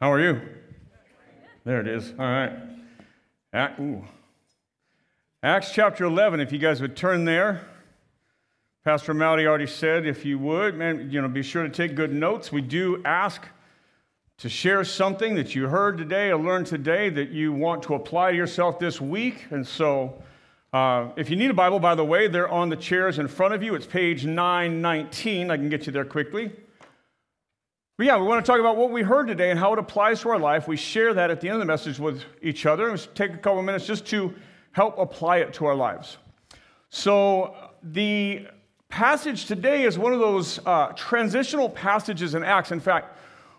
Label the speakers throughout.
Speaker 1: How are you? There it is. All right. Acts chapter 11, if you guys would turn there. Pastor Mowdy already said, if you would, man, you know, be sure to take good notes. We do ask to share something that you heard today or learned today that you want to apply to yourself this week. And so, uh, if you need a Bible, by the way, they're on the chairs in front of you. It's page 919. I can get you there quickly. But yeah, we want to talk about what we heard today and how it applies to our life. We share that at the end of the message with each other. And take a couple minutes just to help apply it to our lives. So, the passage today is one of those uh, transitional passages in Acts. In fact,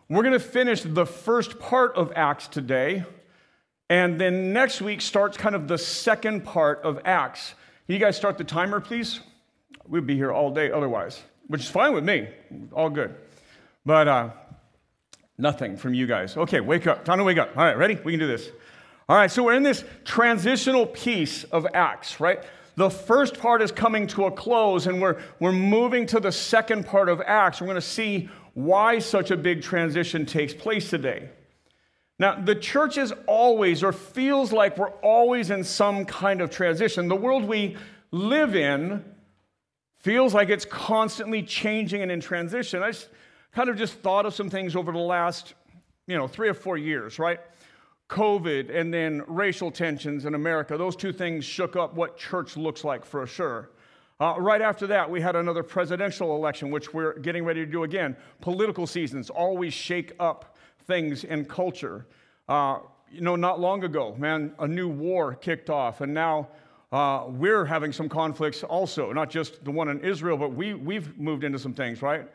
Speaker 1: we're going to finish the first part of Acts today, and then next week starts kind of the second part of Acts. Can you guys start the timer, please? We'd be here all day otherwise, which is fine with me. All good. But uh, nothing from you guys. Okay, wake up. Time to wake up. All right, ready? We can do this. All right, so we're in this transitional piece of Acts, right? The first part is coming to a close, and we're, we're moving to the second part of Acts. We're going to see why such a big transition takes place today. Now, the church is always, or feels like we're always in some kind of transition. The world we live in feels like it's constantly changing and in transition. I just kind of just thought of some things over the last, you know, three or four years, right? COVID and then racial tensions in America, those two things shook up what church looks like for sure. Uh, right after that, we had another presidential election, which we're getting ready to do again. Political seasons always shake up things in culture. Uh, you know, not long ago, man, a new war kicked off, and now uh, we're having some conflicts also, not just the one in Israel, but we, we've moved into some things, right?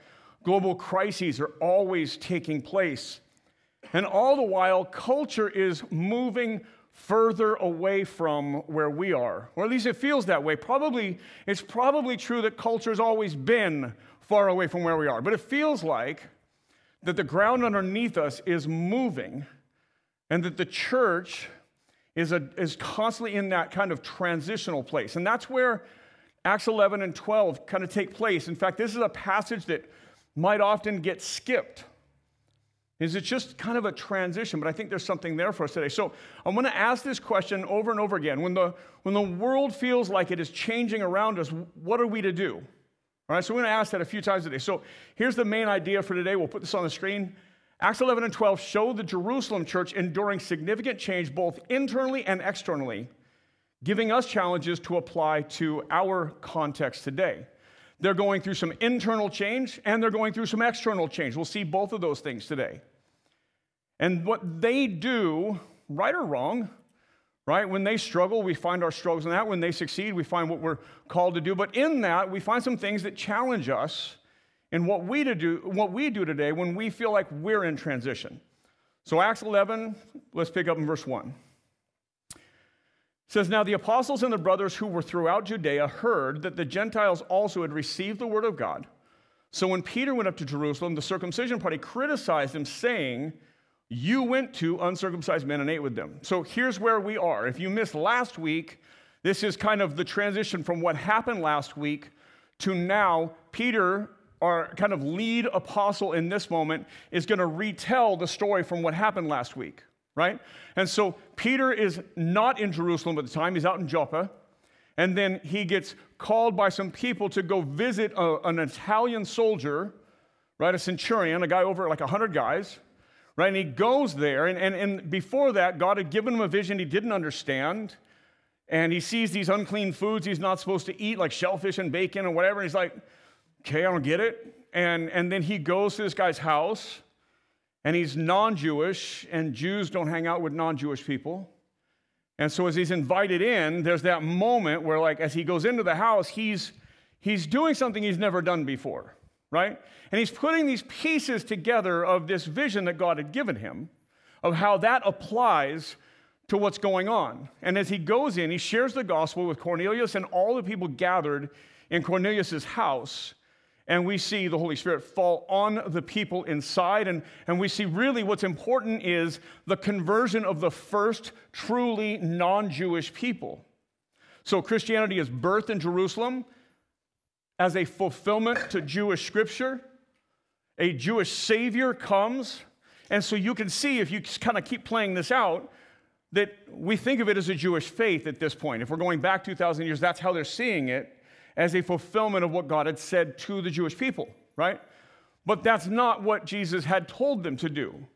Speaker 1: Global crises are always taking place. And all the while, culture is moving further away from where we are, or at least it feels that way. Probably, it's probably true that culture's always been far away from where we are, but it feels like that the ground underneath us is moving and that the church is, a, is constantly in that kind of transitional place. And that's where Acts 11 and 12 kind of take place. In fact, this is a passage that might often get skipped is it just kind of a transition? But I think there's something there for us today. So I'm going to ask this question over and over again. When the, when the world feels like it is changing around us, what are we to do? All right, so we're going to ask that a few times today. So here's the main idea for today. We'll put this on the screen. Acts 11 and 12 show the Jerusalem church enduring significant change both internally and externally, giving us challenges to apply to our context today. They're going through some internal change and they're going through some external change. We'll see both of those things today. And what they do, right or wrong, right? When they struggle, we find our struggles in that. When they succeed, we find what we're called to do. But in that, we find some things that challenge us in what we, do, what we do today when we feel like we're in transition. So, Acts 11, let's pick up in verse 1 says, Now the apostles and the brothers who were throughout Judea heard that the Gentiles also had received the word of God. So when Peter went up to Jerusalem, the circumcision party criticized him, saying, You went to uncircumcised men and ate with them. So here's where we are. If you missed last week, this is kind of the transition from what happened last week to now. Peter, our kind of lead apostle in this moment, is going to retell the story from what happened last week right? And so Peter is not in Jerusalem at the time, he's out in Joppa. And then he gets called by some people to go visit a, an Italian soldier, right? A centurion, a guy over like 100 guys, right? And he goes there. And, and, and before that, God had given him a vision he didn't understand. And he sees these unclean foods he's not supposed to eat, like shellfish and bacon and whatever. And he's like, okay, I don't get it. And, and then he goes to this guy's house and he's non Jewish, and Jews don't hang out with non Jewish people. And so, as he's invited in, there's that moment where, like, as he goes into the house, he's, he's doing something he's never done before, right? And he's putting these pieces together of this vision that God had given him of how that applies to what's going on. And as he goes in, he shares the gospel with Cornelius and all the people gathered in Cornelius's house and we see the Holy Spirit fall on the people inside. And, and we see really what's important is the conversion of the first truly non Jewish people. So Christianity is birthed in Jerusalem as a fulfillment to Jewish scripture. A Jewish Savior comes And so you can see, if you kind of keep playing this out, that we think of it as a Jewish faith at this point. If we're going back 2,000 years, that's how they're seeing it as a fulfillment of what God had said to the Jewish people, right? But that's not what Jesus had told them to do.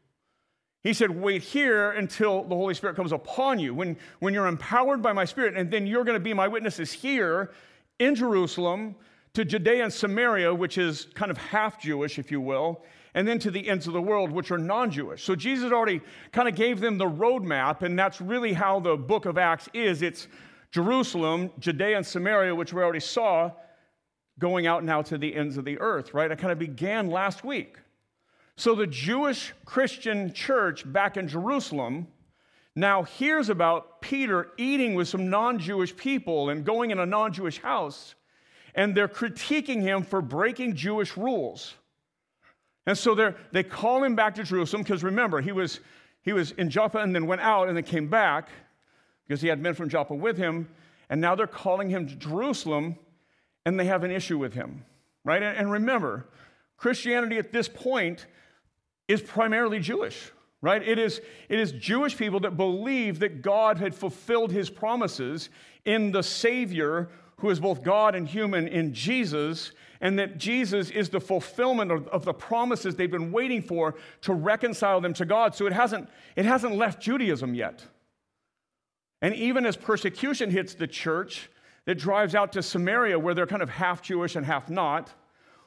Speaker 1: He said, Wait here until the Holy Spirit comes upon you. When, when you're empowered by my Spirit, and then you're going to be my witnesses here in Jerusalem, to Judea and Samaria, which is kind of half Jewish, if you will, and then to the ends of the world, which are non Jewish. So Jesus already kind of gave them the roadmap, and that's really how the book of Acts is. It's Jerusalem, Judea, and Samaria, which we already saw, going out now to the ends of the earth, right? I kind of began last week. So the Jewish Christian church back in Jerusalem now hears about Peter eating with some non Jewish people and going in a non Jewish house, and they're critiquing him for breaking Jewish rules. And so they they call him back to Jerusalem because remember, he was, he was in Joppa and then went out and then came back because he had men from Joppa with him. And now they're calling him to Jerusalem and they have an issue with him, right? And, remember, Christianity at this point is primarily Jewish, right? It is, it is Jewish people that believe that God had fulfilled his promises in the Savior who is both God and human in Jesus, and that Jesus is the fulfillment of, of, the promises they've been waiting for to reconcile them to God. So it hasn't, it hasn't left Judaism yet. And even as persecution hits the church, that drives out to Samaria where they're kind of half Jewish and half not,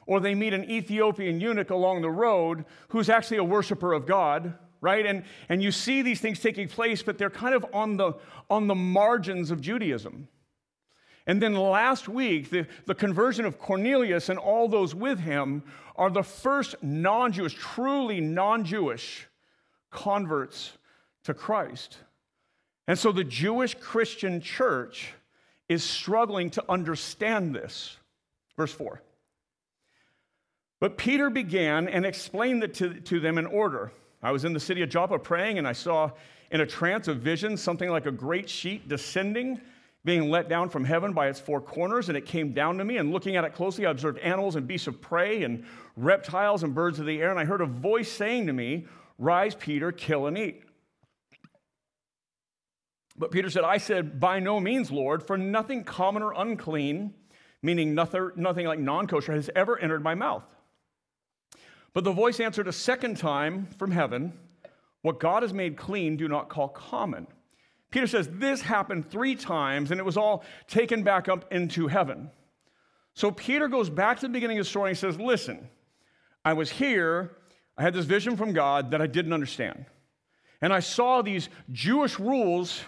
Speaker 1: or they meet an Ethiopian eunuch along the road who's actually a worshiper of God, right? And, and you see these things taking place, but they're kind of on the, on the margins of Judaism. And then last week, the, the conversion of Cornelius and all those with him are the first non Jewish, truly non Jewish converts to Christ. And so the Jewish Christian church is struggling to understand this. Verse 4. But Peter began and explained it to, to them in order. I was in the city of Joppa praying, and I saw in a trance of vision something like a great sheet descending, being let down from heaven by its four corners, and it came down to me. And looking at it closely, I observed animals and beasts of prey, and reptiles and birds of the air. And I heard a voice saying to me, Rise, Peter, kill and eat. But Peter said, I said, By no means, Lord, for nothing common or unclean, meaning nothing, nothing like non kosher, has ever entered my mouth. But the voice answered a second time from heaven, What God has made clean, do not call common. Peter says this happened three times, and it was all taken back up into heaven. So Peter goes back to the beginning of the story and says, Listen, I was here, I had this vision from God that I didn't understand. And I saw these Jewish rules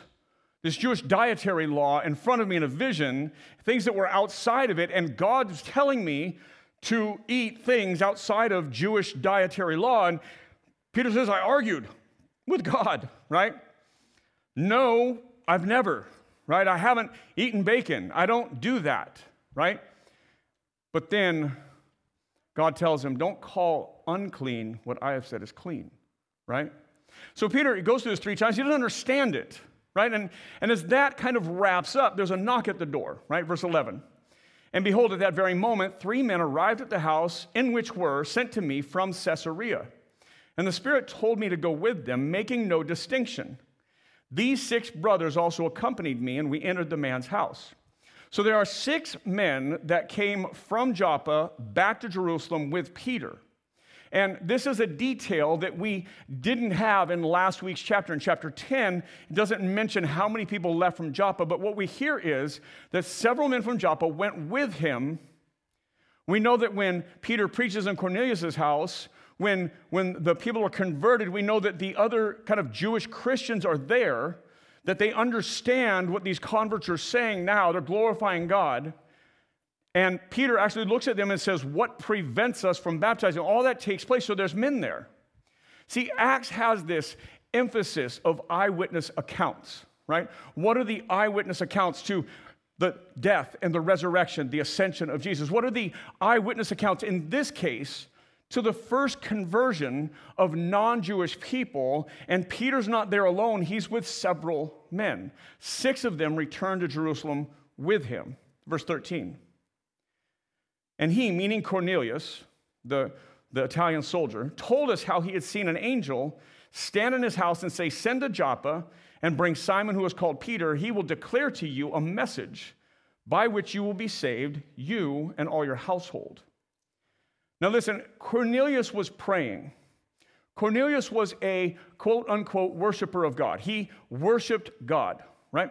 Speaker 1: this Jewish dietary law in front of me in a vision, things that were outside of it, and God was telling me to eat things outside of Jewish dietary law. And Peter says, I argued with God, right? No, I've never, right? I haven't eaten bacon. I don't do that, right? But then God tells him, Don't call unclean what I have said is clean, right? So Peter he goes through this three times. He doesn't understand it right? And, and as that kind of wraps up, there's a knock at the door, right? Verse 11. And behold, at that very moment, three men arrived at the house in which were sent to me from Caesarea. And the Spirit told me to go with them, making no distinction. These six brothers also accompanied me, and we entered the man's house. So there are six men that came from Joppa back to Jerusalem with Peter. And this is a detail that we didn't have in last week's chapter. In chapter 10, it doesn't mention how many people left from Joppa, but what we hear is that several men from Joppa went with him. We know that when Peter preaches in Cornelius' house, when, when the people are converted, we know that the other kind of Jewish Christians are there, that they understand what these converts are saying now. They're glorifying God. And Peter actually looks at them and says, What prevents us from baptizing? All that takes place, so there's men there. See, Acts has this emphasis of eyewitness accounts, right? What are the eyewitness accounts to the death and the resurrection, the ascension of Jesus? What are the eyewitness accounts in this case to the first conversion of non Jewish people? And Peter's not there alone, he's with several men. Six of them return to Jerusalem with him. Verse 13. And he, meaning Cornelius, the, the Italian soldier, told us how he had seen an angel stand in his house and say, Send to Joppa and bring Simon, who is called Peter. He will declare to you a message by which you will be saved, you and all your household. Now, listen, Cornelius was praying. Cornelius was a quote unquote worshiper of God. He worshiped God, right?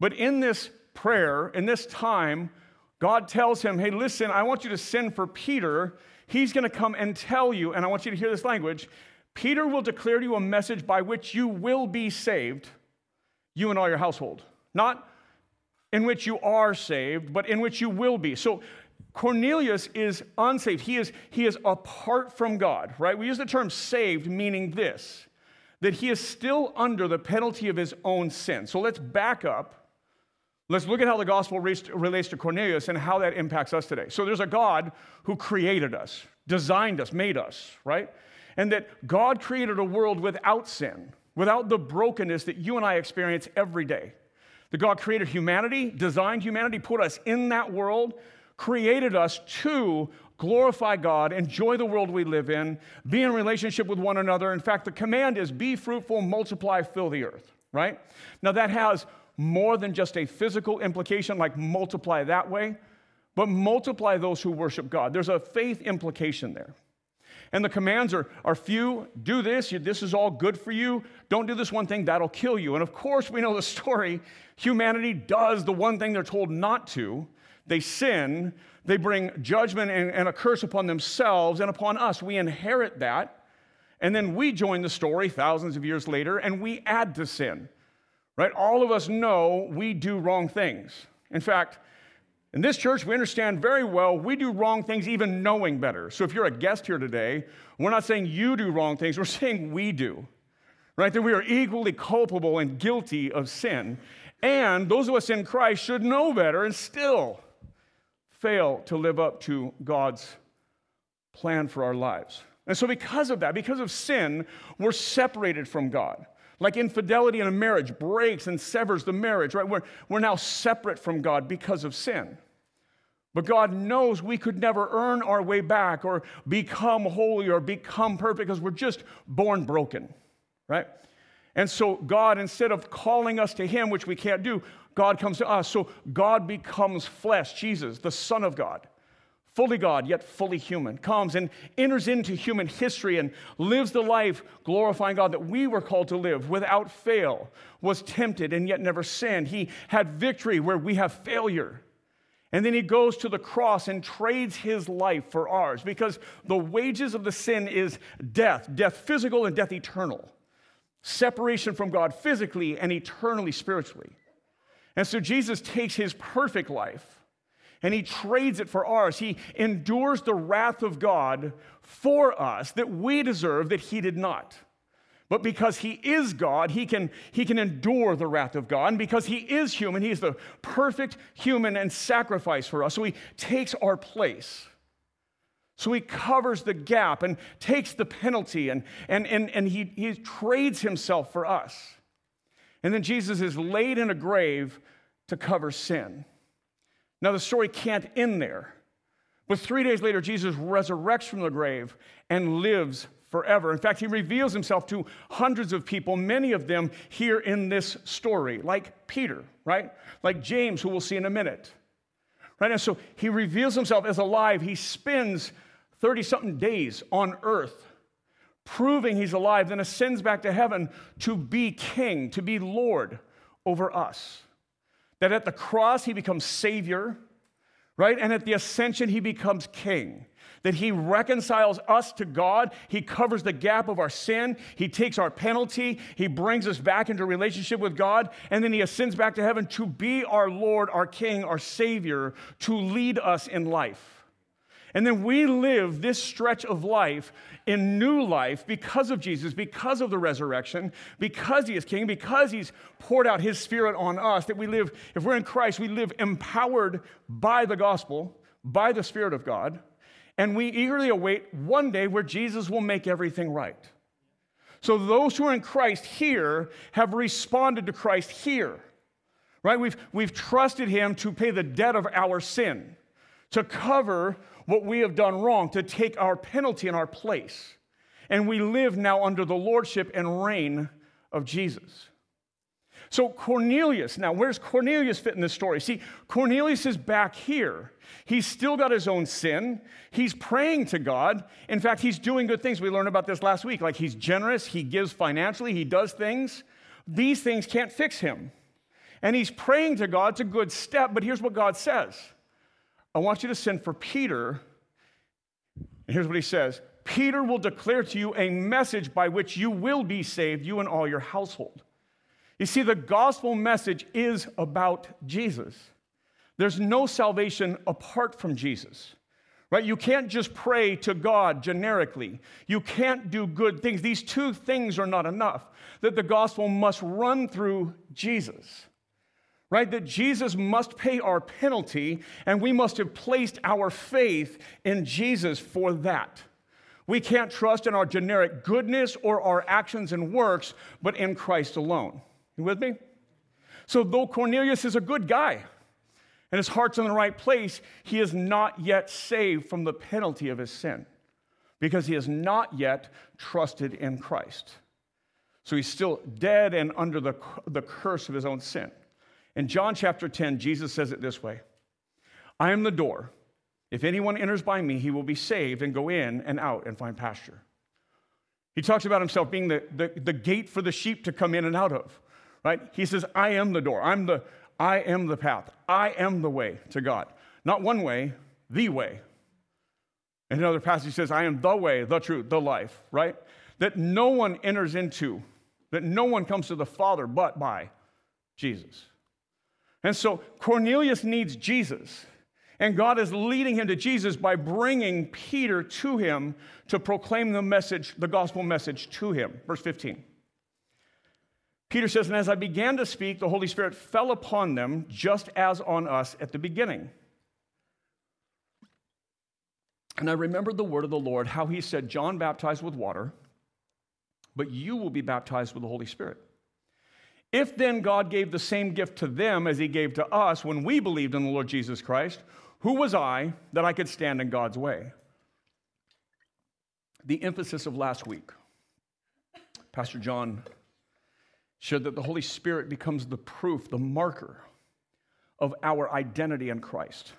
Speaker 1: But in this prayer, in this time, God tells him, Hey, listen, I want you to send for Peter. He's going to come and tell you, and I want you to hear this language Peter will declare to you a message by which you will be saved, you and all your household. Not in which you are saved, but in which you will be. So Cornelius is unsaved. He is, he is apart from God, right? We use the term saved, meaning this that he is still under the penalty of his own sin. So let's back up. Let's look at how the gospel relates to Cornelius and how that impacts us today. So there's a God who created us, designed us, made us, right? And that God created a world without sin, without the brokenness that you and I experience every day. That God created humanity, designed humanity, put us in that world, created us to glorify God, enjoy the world we live in, be in relationship with one another. In fact, the command is be fruitful, multiply, fill the earth, right? Now, that has more than just a physical implication, like multiply that way, but multiply those who worship God. There's a faith implication there. And the commands are, are few do this, this is all good for you. Don't do this one thing, that'll kill you. And of course, we know the story. Humanity does the one thing they're told not to. They sin, they bring judgment and, and a curse upon themselves and upon us. We inherit that. And then we join the story thousands of years later and we add to sin. Right? All of us know we do wrong things. In fact, in this church, we understand very well we do wrong things even knowing better. So if you're a guest here today, we're not saying you do wrong things, we're saying we do. Right? That we are equally culpable and guilty of sin. And those of us in Christ should know better and still fail to live up to God's plan for our lives. And so, because of that, because of sin, we're separated from God. Like infidelity in a marriage breaks and severs the marriage, right? We're, we're now separate from God because of sin. But God knows we could never earn our way back or become holy or become perfect because we're just born broken, right? And so, God, instead of calling us to Him, which we can't do, God comes to us. So, God becomes flesh, Jesus, the Son of God fully God, yet fully human, comes and enters into human history and lives the life glorifying God that we were called to live without fail, was tempted and yet never sinned. He had victory where we have failure. And then he goes to the cross and trades his life for ours because the wages of the sin is death, death physical and death eternal, separation from God physically and eternally spiritually. And so Jesus takes his perfect life and he trades it for ours. He endures the wrath of God for us that we deserve that he did not. But because he is God, he can, he can endure the wrath of God. And because he is human, he is the perfect human and sacrifice for us. So he takes our place. So he covers the gap and takes the penalty and, and, and, and he, he trades himself for us. And then Jesus is laid in a grave to cover sin. Now, the story can't end there. But three days later, Jesus resurrects from the grave and lives forever. In fact, he reveals himself to hundreds of people, many of them here in this story, like Peter, right? Like James, who we'll see in a minute. Right? And so he reveals himself as alive. He spends 30 something days on earth proving he's alive, then ascends back to heaven to be king, to be Lord over us. That at the cross, he becomes Savior, right? And at the ascension, he becomes King. That he reconciles us to God. He covers the gap of our sin. He takes our penalty. He brings us back into relationship with God. And then he ascends back to heaven to be our Lord, our King, our Savior, to lead us in life. And then we live this stretch of life in new life because of Jesus, because of the resurrection, because he is king, because he's poured out his spirit on us, that we live, if we're in Christ, we live empowered by the gospel, by the Spirit of God, and we eagerly await one day where Jesus will make everything right. So those who are in Christ here have responded to Christ here, right? We've, we've trusted him to pay the debt of our sin to cover what we have done wrong, to take our penalty in our place. And we live now under the lordship and reign of Jesus. So, Cornelius, now where's Cornelius fit in this story? See, Cornelius is back here. He's still got his own sin. He's praying to God. In fact, he's doing good things. We learned about this last week. Like he's generous, he gives financially, he does things. These things can't fix him. And he's praying to God. It's a good step, but here's what God says I want you to send for Peter. And here's what he says Peter will declare to you a message by which you will be saved, you and all your household. You see, the gospel message is about Jesus. There's no salvation apart from Jesus. Right? You can't just pray to God generically. You can't do good things. These two things are not enough. That the gospel must run through Jesus. Right? That Jesus must pay our penalty, and we must have placed our faith in Jesus for that. We can't trust in our generic goodness or our actions and works, but in Christ alone. You with me? So, though Cornelius is a good guy and his heart's in the right place, he is not yet saved from the penalty of his sin because he has not yet trusted in Christ. So, he's still dead and under the, the curse of his own sin. In John chapter 10, Jesus says it this way I am the door. If anyone enters by me, he will be saved and go in and out and find pasture. He talks about himself being the, the, the gate for the sheep to come in and out of right? He says, I am the door. I'm the, I am the path. I am the way to God. Not one way, the way. In another passage, he says, I am the way, the truth, the life, right? That no one enters into, that no one comes to the Father but by Jesus. And so Cornelius needs Jesus. And God is leading him to Jesus by bringing Peter to him to proclaim the message, the gospel message to him. Verse 15. Peter says, And as I began to speak, the Holy Spirit fell upon them just as on us at the beginning. And I remembered the word of the Lord, how he said, John baptized with water, but you will be baptized with the Holy Spirit. If then God gave the same gift to them as he gave to us when we believed in the Lord Jesus Christ, who was I that I could stand in God's way? The emphasis of last week. Pastor John showed that the Holy Spirit becomes the proof, the marker of our identity in Christ.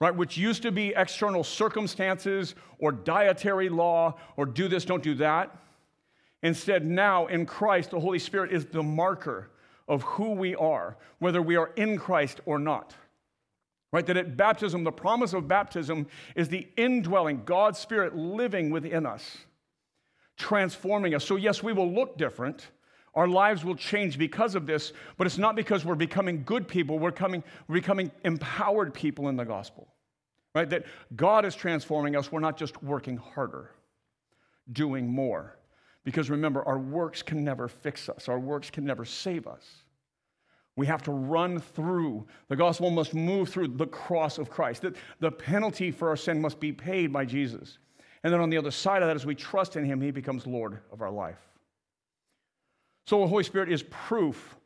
Speaker 1: Right, which used to be external circumstances or dietary law or do this, don't do that. Instead, now in Christ, the Holy Spirit is the marker of who we are, whether we are in Christ or not. Right? That at baptism, the promise of baptism is the indwelling, God's Spirit living within us, transforming us. So, yes, we will look different, our lives will change because of this, but it's not because we're becoming good people, we're, coming, we're becoming empowered people in the gospel. Right? That God is transforming us, we're not just working harder, doing more. Because remember, our works can never fix us, our works can never save us. We have to run through. The gospel must move through the cross of Christ. That the penalty for our sin must be paid by Jesus. And then on the other side of that, as we trust in Him, He becomes Lord of our life. So the Holy Spirit is proof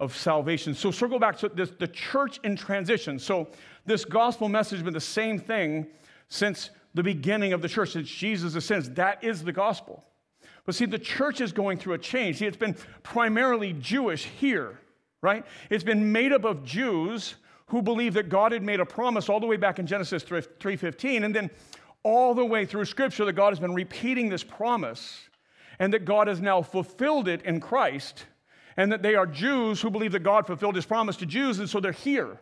Speaker 1: of salvation. So circle back to this, the church in transition. So this gospel message has been the same thing since the beginning of the church, since Jesus ascends. That is the gospel. But see, the church is going through a change. See, it's been primarily Jewish here, right? It's been made up of Jews who believe that God had made a promise all the way back in Genesis 3:15, and then all the way through Scripture that God has been repeating this promise and that God has now fulfilled it in Christ, and that they are Jews who believe that God fulfilled his promise to Jews, and so they're here.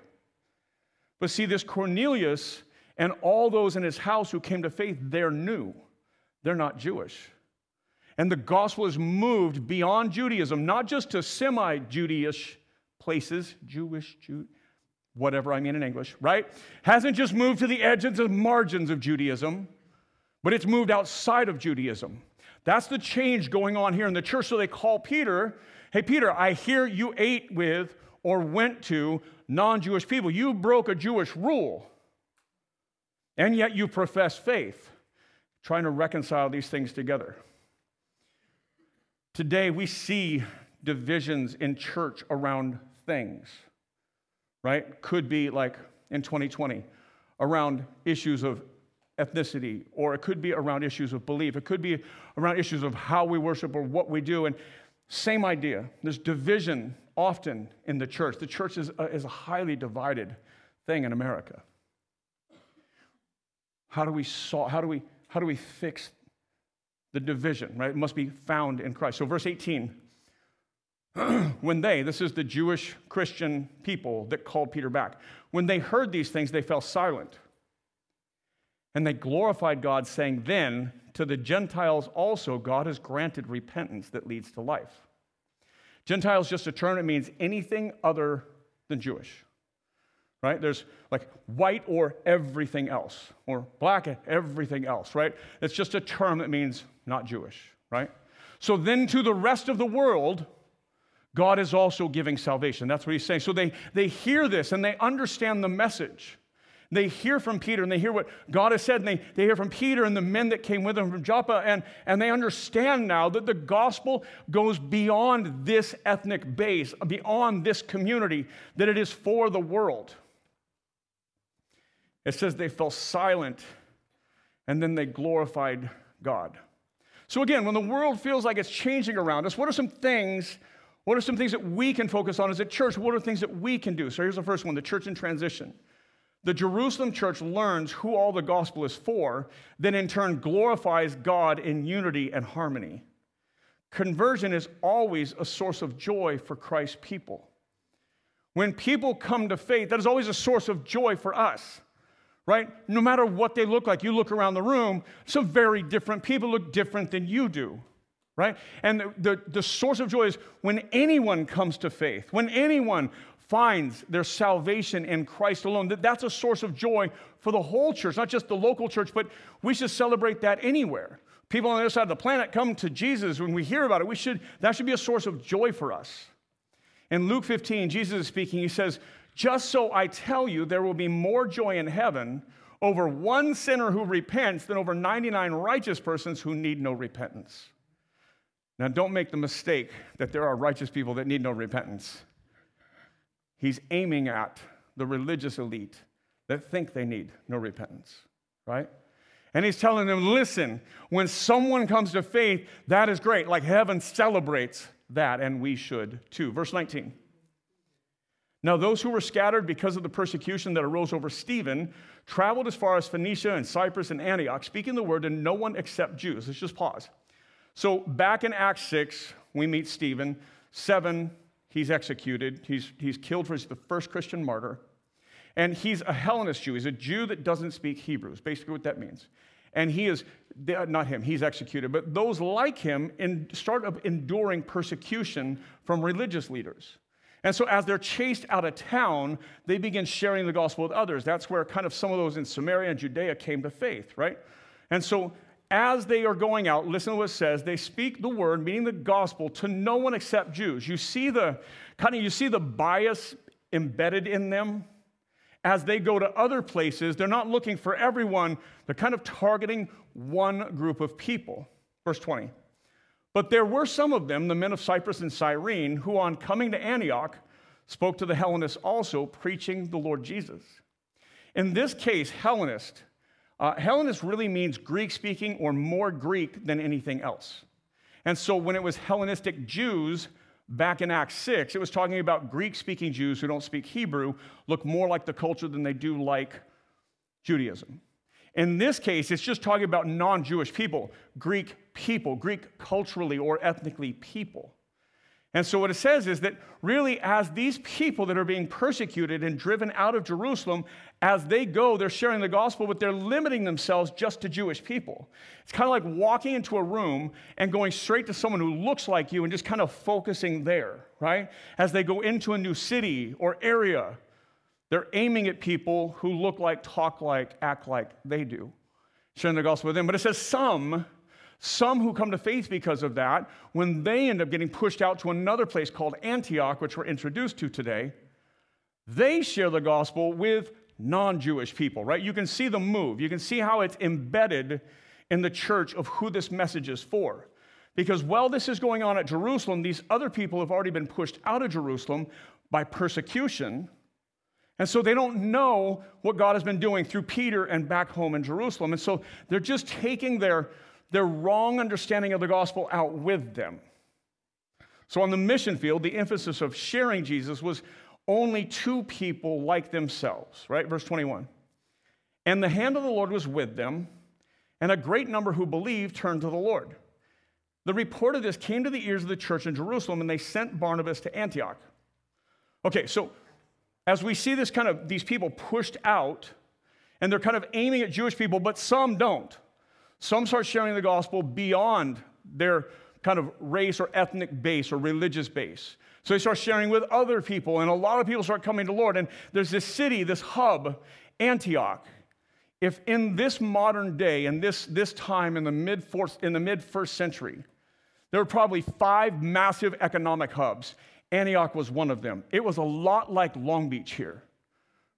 Speaker 1: But see, this Cornelius and all those in his house who came to faith, they're new. They're not Jewish. And the gospel has moved beyond Judaism, not just to semi Judaish places, Jewish, Jew, whatever I mean in English, right? Hasn't just moved to the edges and margins of Judaism, but it's moved outside of Judaism. That's the change going on here in the church. So they call Peter, Hey, Peter, I hear you ate with or went to non Jewish people. You broke a Jewish rule, and yet you profess faith, trying to reconcile these things together. Today, we see divisions in church around things, right? Could be like in 2020 around issues of ethnicity, or it could be around issues of belief. It could be around issues of how we worship or what we do. And same idea. There's division often in the church. The church is a, is a highly divided thing in America. How do we solve, how do we, how do we fix the division, right? It must be found in Christ. So, verse 18 when they, this is the Jewish Christian people that called Peter back, when they heard these things, they fell silent. And they glorified God, saying, Then to the Gentiles also, God has granted repentance that leads to life. Gentiles, just a term, it means anything other than Jewish. Right? There's like white or everything else, or black everything else, right? It's just a term that means not Jewish, right? So then to the rest of the world, God is also giving salvation. That's what he's saying. So they, they hear this and they understand the message. They hear from Peter and they hear what God has said, and they, they hear from Peter and the men that came with him from Joppa, and, and they understand now that the gospel goes beyond this ethnic base, beyond this community, that it is for the world. It says they fell silent and then they glorified God. So, again, when the world feels like it's changing around us, what are some things what are some things that we can focus on as a church? What are things that we can do? So here's the first one the church in transition. The Jerusalem church learns who all the gospel is for, then in turn glorifies God in unity and harmony. Conversion is always a source of joy for Christ's people. When people come to faith, that is always a source of joy for us, right? No matter what they look like, you look around the room, some very different people look different than you do right? And the, the, the, source of joy is when anyone comes to faith, when anyone finds their salvation in Christ alone. That, that's a source of joy for the whole church, not just the local church, but we should celebrate that anywhere. People on the other side of the planet come to Jesus when we hear about it. We should, that should be a source of joy for us. In Luke 15, Jesus is speaking. He says, Just so I tell you, there will be more joy in heaven over one sinner who repents than over 99 righteous persons who need no repentance. Now, don't make the mistake that there are righteous people that need no repentance. He's aiming at the religious elite that think they need no repentance, right? And he's telling them, listen, when someone comes to faith, that is great. Like heaven celebrates that, and we should too. Verse 19. Now, those who were scattered because of the persecution that arose over Stephen traveled as far as Phoenicia and Cyprus and Antioch, speaking the word to no one except Jews. Let's just pause. So back in Acts 6, we meet Stephen. 7, he's executed. He's, he's killed for he's the first Christian martyr. And he's a Hellenist Jew. He's a Jew that doesn't speak Hebrew, is basically what that means. And he is, not him, he's executed, but those like him in, start enduring persecution from religious leaders. And so, as they're chased out of town, they begin sharing the gospel with others. That's where kind of some of those in Samaria and Judea came to faith, right? And so, as they are going out, listen to what it says, they speak the word, meaning the gospel, to no one except Jews. You see the kind of you see the bias embedded in them. As they go to other places, they're not looking for everyone, they're kind of targeting one group of people. Verse 20. But there were some of them, the men of Cyprus and Cyrene, who on coming to Antioch spoke to the Hellenists also, preaching the Lord Jesus. In this case, Hellenist uh, Hellenist really means Greek speaking or more Greek than anything else. And so when it was Hellenistic Jews back in Acts 6, it was talking about Greek speaking Jews who don't speak Hebrew look more like the culture than they do like Judaism. In this case, it's just talking about non Jewish people, Greek people, Greek culturally or ethnically people. And so, what it says is that really, as these people that are being persecuted and driven out of Jerusalem, as they go, they're sharing the gospel, but they're limiting themselves just to Jewish people. It's kind of like walking into a room and going straight to someone who looks like you and just kind of focusing there, right? As they go into a new city or area, they're aiming at people who look like, talk like, act like they do, sharing the gospel with them. But it says some some who come to faith because of that, when they end up getting pushed out to another place called Antioch, which we're introduced to today, they share the gospel with non Jewish people, right? You can see the move. You can see how it's embedded in the church of who this message is for. Because while this is going on at Jerusalem, these other people have already been pushed out of Jerusalem by persecution. And so they don't know what God has been doing through Peter and back home in Jerusalem. And so they're just taking their, their wrong understanding of the gospel out with them. So on the mission field, the emphasis of sharing Jesus was only to people like themselves, right? Verse 21. And the hand of the Lord was with them, and a great number who believed turned to the Lord. The report of this came to the ears of the church in Jerusalem, and they sent Barnabas to Antioch. Okay, so as we see this kind of these people pushed out, and they're kind of aiming at Jewish people, but some don't. Some start sharing the gospel beyond their kind of race or ethnic base or religious base. So they start sharing with other people, and a lot of people start coming to Lord. And there's this city, this hub, Antioch. If in this modern day, in this, this time in the mid fourth, in the mid first century, there were probably five massive economic hubs. Antioch was one of them. It was a lot like Long Beach here.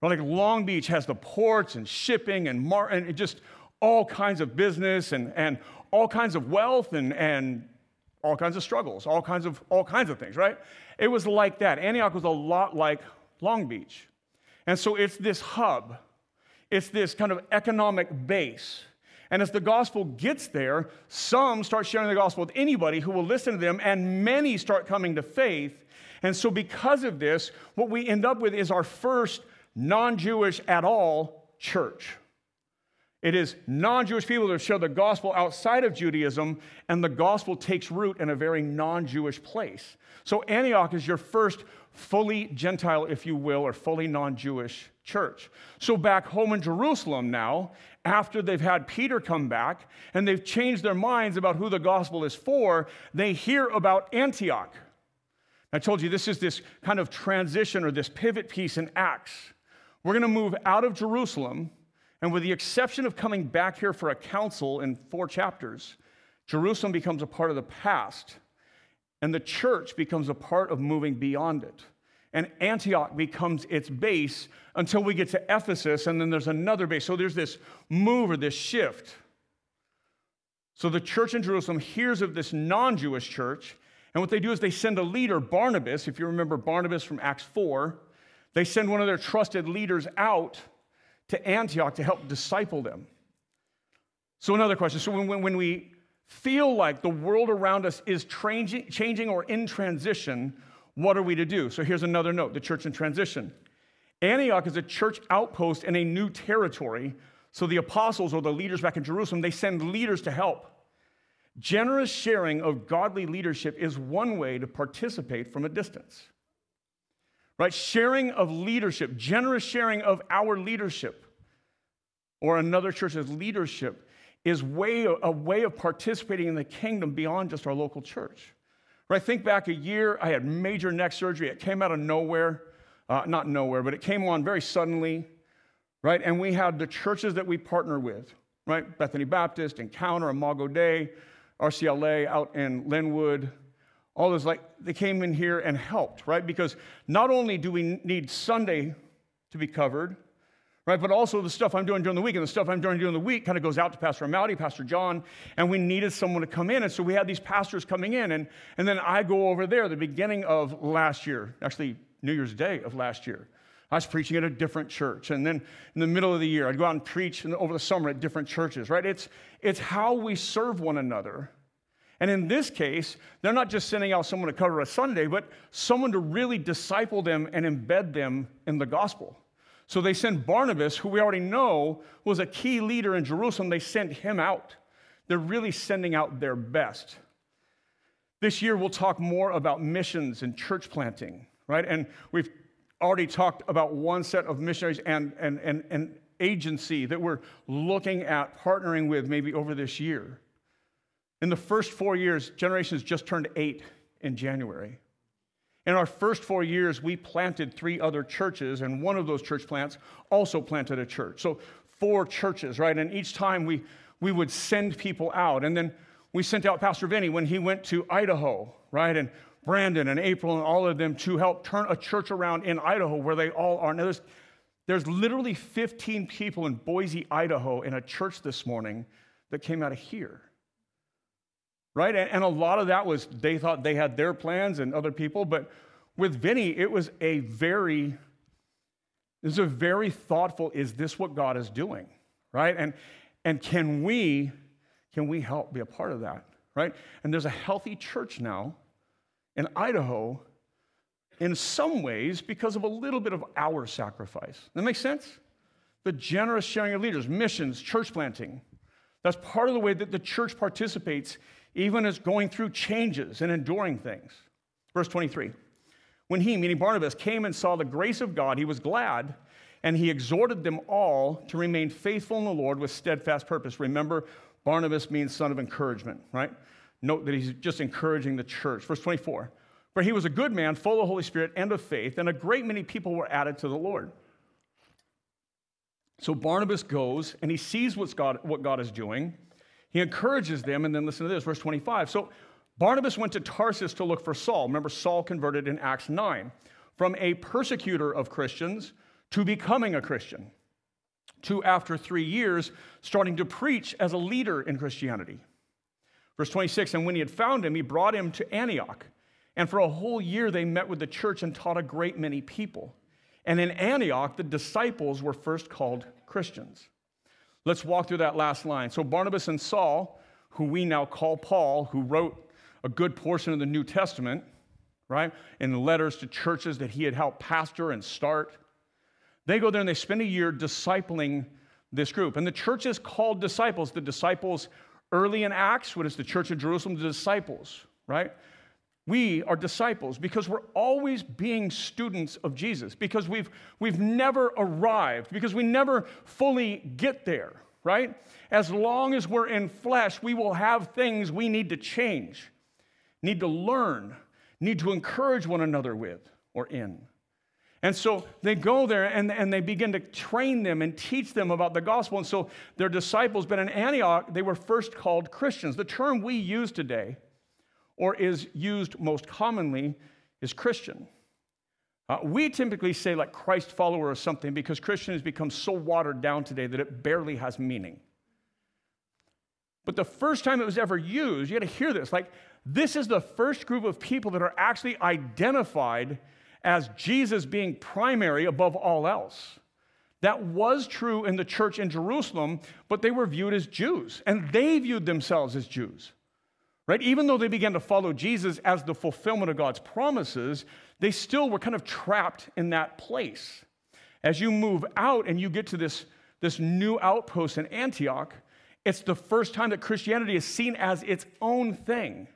Speaker 1: Like Long Beach has the ports and shipping and, mar- and just all kinds of business and, and all kinds of wealth and, and all kinds of struggles, all kinds of all kinds of things, right? It was like that. Antioch was a lot like Long Beach. And so it's this hub. It's this kind of economic base. And as the gospel gets there, some start sharing the gospel with anybody who will listen to them, and many start coming to faith. And so, because of this, what we end up with is our first non Jewish at all church. It is non Jewish people that share the gospel outside of Judaism, and the gospel takes root in a very non Jewish place. So, Antioch is your first fully Gentile, if you will, or fully non Jewish church. So, back home in Jerusalem now, after they've had Peter come back and they've changed their minds about who the gospel is for, they hear about Antioch. I told you this is this kind of transition or this pivot piece in Acts. We're going to move out of Jerusalem and with the exception of coming back here for a council in four chapters, Jerusalem becomes a part of the past, and the church becomes a part of moving beyond it. And Antioch becomes its base until we get to Ephesus, and then there's another base. So there's this move or this shift. So the church in Jerusalem hears of this non Jewish church, and what they do is they send a leader, Barnabas, if you remember Barnabas from Acts 4, they send one of their trusted leaders out to Antioch to help disciple them. So, another question. So, when, when we feel like the world around us is changing, changing or in transition, what are we to do? So, here's another note the church in transition. Antioch is a church outpost in a new territory. So, the apostles or the leaders back in Jerusalem, they send leaders to help. Generous sharing of godly leadership is one way to participate from a distance right? Sharing of leadership, generous sharing of our leadership or another church's leadership is way, a way of participating in the kingdom beyond just our local church. Right? Think back a year, I had major neck surgery. It came out of nowhere, uh, not nowhere, but it came on very suddenly, right? And we had the churches that we partner with, right? Bethany Baptist, Encounter, Imago Dei, RCLA out in Lynwood, all those like they came in here and helped right? Because not only do we need sunday to be covered right but also the stuff i'm doing during the week and the stuff i'm doing during the week kind of goes out to pastor Amaldi, pastor john and we needed someone to come in and so we had these pastors coming in and, and then i go over there the beginning of last year actually new year's day of last year I was preaching at a different church. And then in the middle of the year, I'd go out and preach over the summer at different churches, right? It's, it's how we serve one another and in this case, they're not just sending out someone to cover a Sunday, but someone to really disciple them and embed them in the gospel. So they send Barnabas, who we already know was a key leader in Jerusalem, they sent him out. They're really sending out their best. This year, we'll talk more about missions and church planting, right? And we've already talked about one set of missionaries and, and, and, and agency that we're looking at partnering with maybe over this year. In the first four years, Generations just turned eight in January. In our first four years, we planted three other churches, and one of those church plants also planted a church. So, four churches, right? And each time we, we would send people out. And then we sent out Pastor Vinny when he went to Idaho, right? And Brandon and April and all of them to help turn a church around in Idaho where they all are. Now, there's, there's literally 15 people in Boise, Idaho, in a church this morning that came out of here right? And, a lot of that was they thought they had their plans and other people, but with Vinny, it was a very This is a very thoughtful, is this what God is doing? Right? And, and can we can we help be a part of that? Right? And there's a healthy church now in Idaho in some ways because of a little bit of our sacrifice. That makes sense? The generous sharing of leaders, missions, church planting. That's part of the way that the church participates, even as going through changes and enduring things. Verse 23 When he, meaning Barnabas, came and saw the grace of God, he was glad, and he exhorted them all to remain faithful in the Lord with steadfast purpose. Remember, Barnabas means son of encouragement, right? Note that he's just encouraging the church. Verse 24 For he was a good man, full of the Holy Spirit and of faith, and a great many people were added to the Lord. So Barnabas goes and he sees what's God, what God is doing. He encourages them, and then listen to this, verse 25. So Barnabas went to Tarsus to look for Saul. Remember, Saul converted in Acts 9 from a persecutor of Christians to becoming a Christian, to after three years starting to preach as a leader in Christianity. Verse 26 And when he had found him, he brought him to Antioch. And for a whole year, they met with the church and taught a great many people. And in Antioch, the disciples were first called Christians. Let's walk through that last line. So, Barnabas and Saul, who we now call Paul, who wrote a good portion of the New Testament, right, in letters to churches that he had helped pastor and start, they go there and they spend a year discipling this group. And the church is called disciples. The disciples early in Acts, what is the church of Jerusalem? The disciples, right? We are disciples because we're always being students of Jesus, because we've, we've never arrived, because we never fully get there, right? As long as we're in flesh, we will have things we need to change, need to learn, need to encourage one another with or in. And so they go there and, and they begin to train them and teach them about the gospel. And so they're disciples, but in Antioch, they were first called Christians. The term we use today, or is used most commonly, is Christian. Uh, we typically say like Christ follower or something because Christian has become so watered down today that it barely has meaning. But the first time it was ever used, you got to hear this like, this is the first group of people that are actually identified as Jesus being primary above all else. That was true in the church in Jerusalem, but they were viewed as Jews, and they viewed themselves as Jews. Right? Even though they began to follow Jesus as the fulfillment of God's promises, they still were kind of trapped in that place. As you move out and you get to this, this new outpost in Antioch, it's the first time that Christianity is seen as its own thing,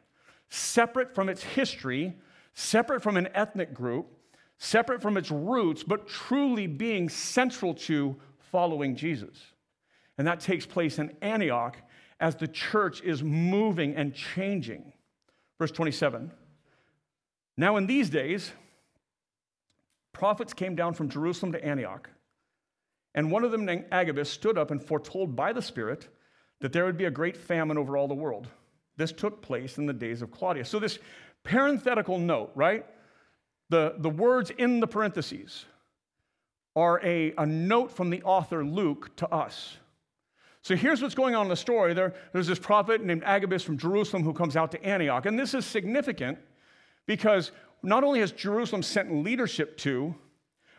Speaker 1: separate from its history, separate from an ethnic group, separate from its roots, but truly being central to following Jesus. And that takes place in Antioch as the church is moving and changing. Verse 27. Now, in these days, prophets came down from Jerusalem to Antioch. And one of them, named Agabus, stood up and foretold by the Spirit that there would be a great famine over all the world. This took place in the days of Claudius. So, this parenthetical note, right? The, the words in the parentheses are a, a note from the author Luke to us. So here's what's going on in the story. There, there's this prophet named Agabus from Jerusalem who comes out to Antioch. And this is significant because not only has Jerusalem sent leadership to,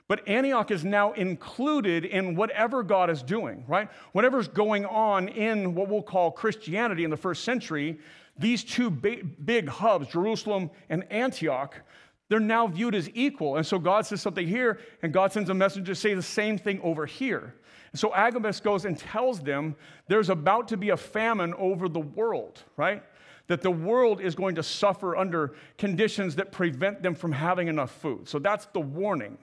Speaker 1: but Antioch is now included in whatever God is doing, right? Whatever's going on in what we'll call Christianity in the first century, these two big, big hubs, Jerusalem and Antioch, they're now viewed as equal. And so God says something here, and God sends a messenger to say the same thing over here. And so Agabus goes and tells them there's about to be a famine over the world, right? That the world is going to suffer under conditions that prevent them from having enough food. So that's the warning.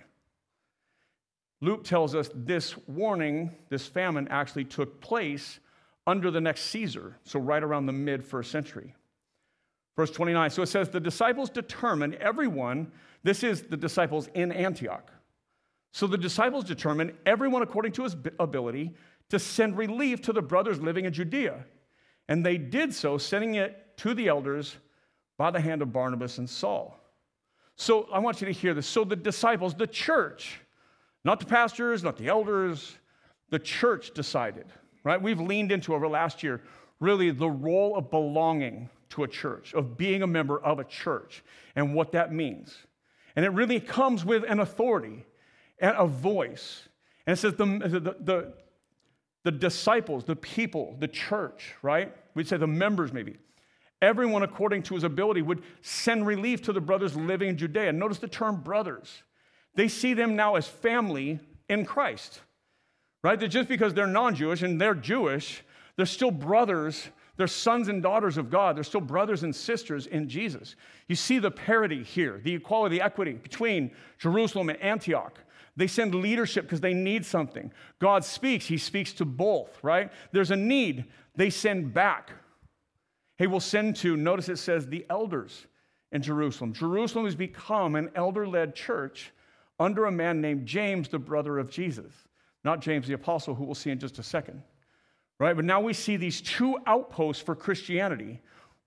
Speaker 1: Luke tells us this warning, this famine, actually took place under the next Caesar, so right around the mid first century. Verse 29. So it says, The disciples determined, everyone, this is the disciples in Antioch. So the disciples determined, everyone according to his ability, to send relief to the brothers living in Judea. And they did so, sending it to the elders by the hand of Barnabas and Saul. So I want you to hear this. So the disciples, the church, not the pastors, not the elders, the church decided, right? We've leaned into over last year really the role of belonging to a church, of being a member of a church, and what that means. And it really comes with an authority. and a voice. And it says the, the, the, the disciples, the people, the church, right? We'd say the members maybe. Everyone, according to his ability, would send relief to the brothers living in Judea. Notice the term brothers. They see them now as family in Christ, right? That just because they're non Jewish and they're Jewish, they're still brothers. They're sons and daughters of God. They're still brothers and sisters in Jesus. You see the parity here, the equality, the equity between Jerusalem and Antioch. They send leadership because they need something. God speaks, He speaks to both, right? There's a need, they send back. He will send to, notice it says, the elders in Jerusalem. Jerusalem has become an elder led church under a man named James, the brother of Jesus. Not James the apostle, who we'll see in just a second. Right? But now we see these two outposts for Christianity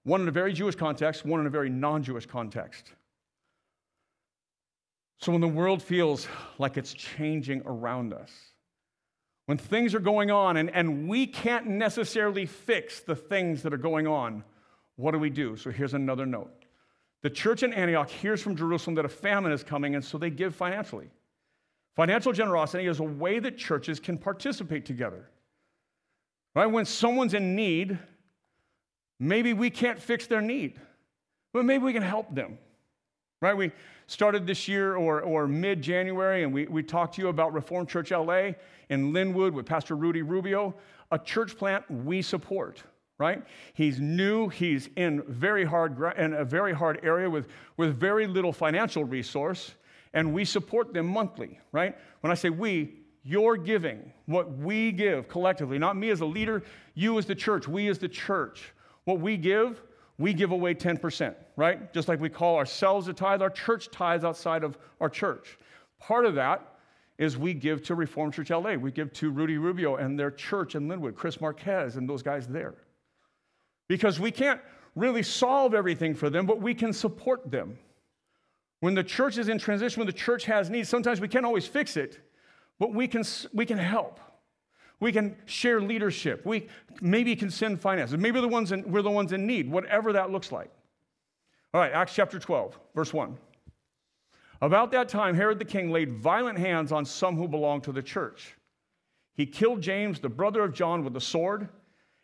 Speaker 1: one in a very Jewish context, one in a very non Jewish context. So when the world feels like it's changing around us, when things are going on and, and we can't necessarily fix the things that are going on, what do we do? So here's another note. The church in Antioch hears from Jerusalem that a famine is coming, and so they give financially. Financial generosity is a way that churches can participate together. Right? When someone's in need, maybe we can't fix their need, but maybe we can help them. Right? We started this year or, or mid January, and we, we talked to you about Reformed Church LA in Lynwood with Pastor Rudy Rubio, a church plant we support. Right? He's new. He's in very hard in a very hard area with, with very little financial resource, and we support them monthly. Right? When I say we, you're giving, what we give collectively, not me as a leader, you as the church, we as the church. What we give, we give away 10%, right? Just like we call ourselves a tithe, our church tithes outside of our church. Part of that is we give to Reformed Church LA. We give to Rudy Rubio and their church in Lynwood, Chris Marquez and those guys there. Because we can't really solve everything for them, but we can support them. When the church is in transition, when the church has needs, sometimes we can't always fix it, but we can, we can help. We can share leadership. We maybe can send finances. Maybe the ones in, we're the ones in need, whatever that looks like. All right, Acts chapter 12, verse 1. About that time, Herod the king laid violent hands on some who belonged to the church. He killed James, the brother of John, with a sword.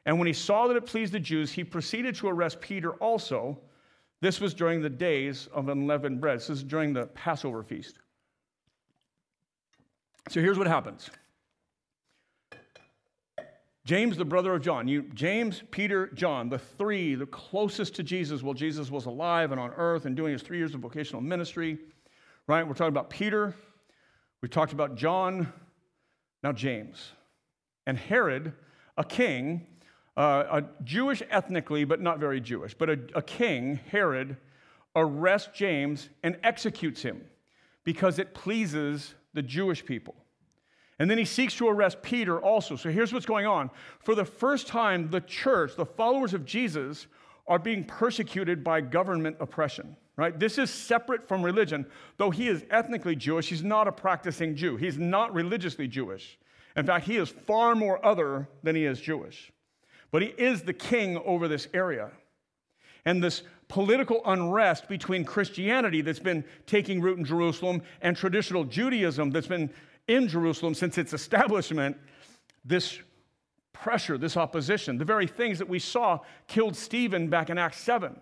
Speaker 1: And when he saw that it pleased the Jews, he proceeded to arrest Peter also. This was during the days of unleavened bread. This is during the Passover feast. So here's what happens James, the brother of John, you, James, Peter, John, the three, the closest to Jesus while Jesus was alive and on earth and doing his three years of vocational ministry, right? We're talking about Peter, we talked about John, now James. And Herod, a king, uh, a Jewish ethnically, but not very Jewish, but a, a king, Herod, arrests James and executes him because it pleases the Jewish people. And then he seeks to arrest Peter also. So here's what's going on. For the first time, the church, the followers of Jesus, are being persecuted by government oppression, right? This is separate from religion. Though he is ethnically Jewish, he's not a practicing Jew. He's not religiously Jewish. In fact, he is far more other than he is Jewish. But he is the king over this area. And this political unrest between Christianity that's been taking root in Jerusalem and traditional Judaism that's been in Jerusalem since its establishment, this pressure, this opposition, the very things that we saw killed Stephen back in Acts 7.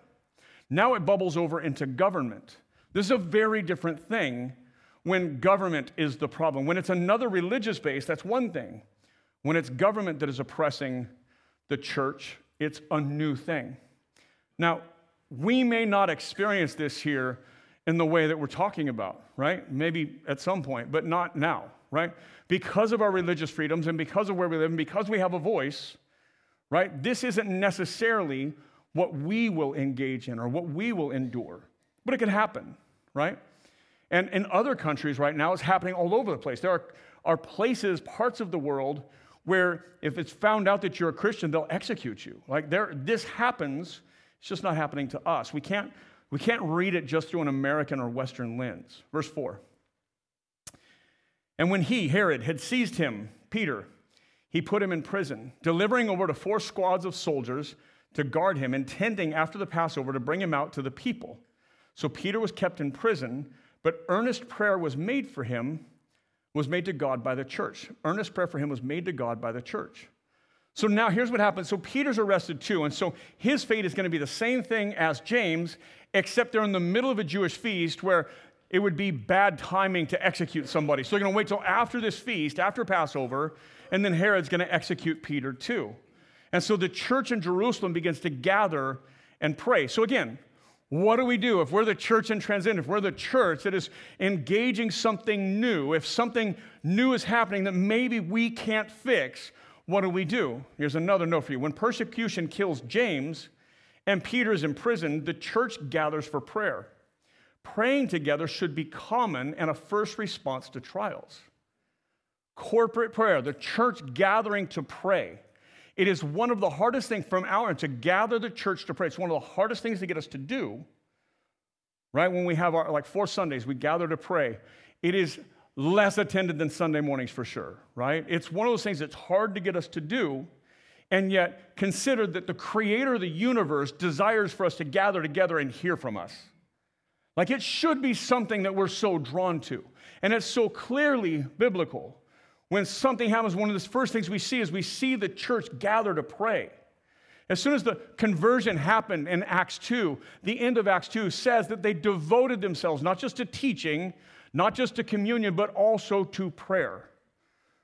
Speaker 1: Now it bubbles over into government. This is a very different thing when government is the problem. When it's another religious base, that's one thing. When it's government that is oppressing the church, it's a new thing. Now, we may not experience this here in the way that we're talking about, right? Maybe at some point, but not now, right? Because of our religious freedoms and because of where we live and because we have a voice, right? This isn't necessarily what we will engage in or what we will endure, but it can happen, right? And in other countries right now, it's happening all over the place. There are, are places, parts of the world, where if it's found out that you're a Christian, they'll execute you. Like there, this happens, it's just not happening to us. We can't we can't read it just through an American or Western lens. Verse 4. And when he, Herod, had seized him, Peter, he put him in prison, delivering over to four squads of soldiers to guard him, intending after the Passover to bring him out to the people. So Peter was kept in prison, but earnest prayer was made for him was made to God by the church. Earnest prayer for him was made to God by the church. So now here's what happens. So Peter's arrested too, and so his fate is going to be the same thing as James, except they're in the middle of a Jewish feast where it would be bad timing to execute somebody. So they're going to wait till after this feast, after Passover, and then Herod's going to execute Peter too. And so the church in Jerusalem begins to gather and pray. So again, what do we do if we're the church in transit, if we're the church that is engaging something new, if something new is happening that maybe we can't fix? What do we do? Here's another note for you. When persecution kills James and Peter is imprisoned, the church gathers for prayer. Praying together should be common and a first response to trials. Corporate prayer, the church gathering to pray. It is one of the hardest things from our end to gather the church to pray. It's one of the hardest things to get us to do. Right? When we have our, like four Sundays, we gather to pray. It is less attended than Sunday mornings for sure, right? It's one of those things that's hard to get us to do, and yet consider that the creator of the universe desires for us to gather together and hear from us. Like it should be something that we're so drawn to, and it's so clearly biblical. When something happens, one of the first things we see is we see the church gather to pray. As soon as the conversion happened in Acts 2, the end of Acts 2 says that they devoted themselves not just to teaching, not just to communion, but also to prayer.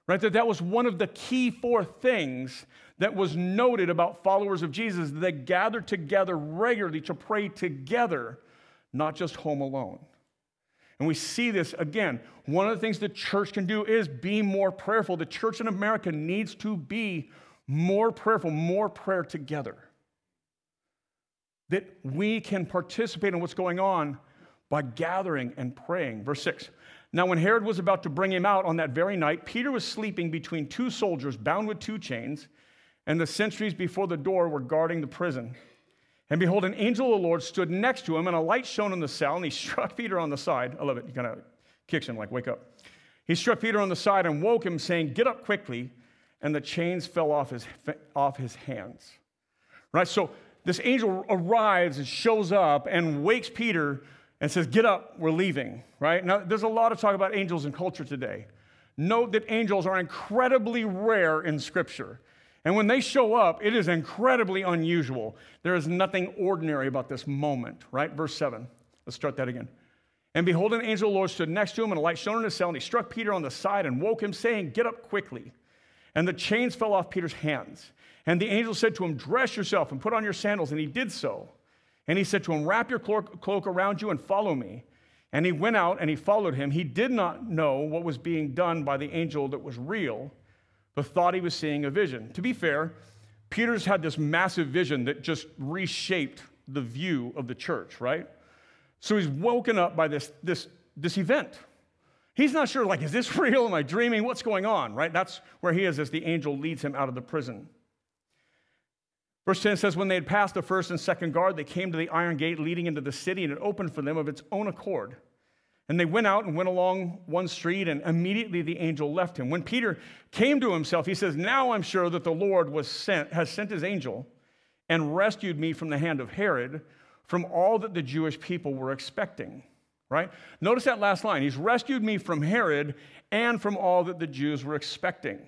Speaker 1: Right? That that was one of the key four things that was noted about followers of Jesus that they gathered together regularly to pray together, not just home alone. And we see this again. One of the things the church can do is be more prayerful. The church in America needs to be more prayerful, more prayer together. That we can participate in what's going on by gathering and praying. Verse 6. Now, when Herod was about to bring him out on that very night, Peter was sleeping between two soldiers bound with two chains, and the sentries before the door were guarding the prison. And behold, an angel of the Lord stood next to him, and a light shone in the cell, and he struck Peter on the side. I love it. He kind of kicks him, like, wake up. He struck Peter on the side and woke him, saying, Get up quickly. And the chains fell off his, off his hands. Right? So this angel arrives and shows up and wakes Peter and says, Get up, we're leaving, right? Now, there's a lot of talk about angels in culture today. Note that angels are incredibly rare in Scripture. And when they show up, it is incredibly unusual. There is nothing ordinary about this moment, right? Verse 7. Let's start that again. And behold, an angel of the Lord stood next to him, and a light shone in his cell, and he struck Peter on the side and woke him, saying, Get up quickly. And the chains fell off Peter's hands. And the angel said to him, Dress yourself and put on your sandals. And he did so. And he said to him, Wrap your cloak around you and follow me. And he went out and he followed him. He did not know what was being done by the angel that was real, but thought he was seeing a vision. To be fair, Peter's had this massive vision that just reshaped the view of the church, right? So he's woken up by this, this, this event. He's not sure, like, is this real? Am I dreaming? What's going on, right? That's where he is as the angel leads him out of the prison. Verse 10 says, When they had passed the first and second guard, they came to the iron gate leading into the city, and it opened for them of its own accord. And they went out and went along one street, and immediately the angel left him. When Peter came to himself, he says, Now I'm sure that the Lord was sent, has sent his angel and rescued me from the hand of Herod, from all that the Jewish people were expecting. Right? Notice that last line. He's rescued me from Herod and from all that the Jews were expecting.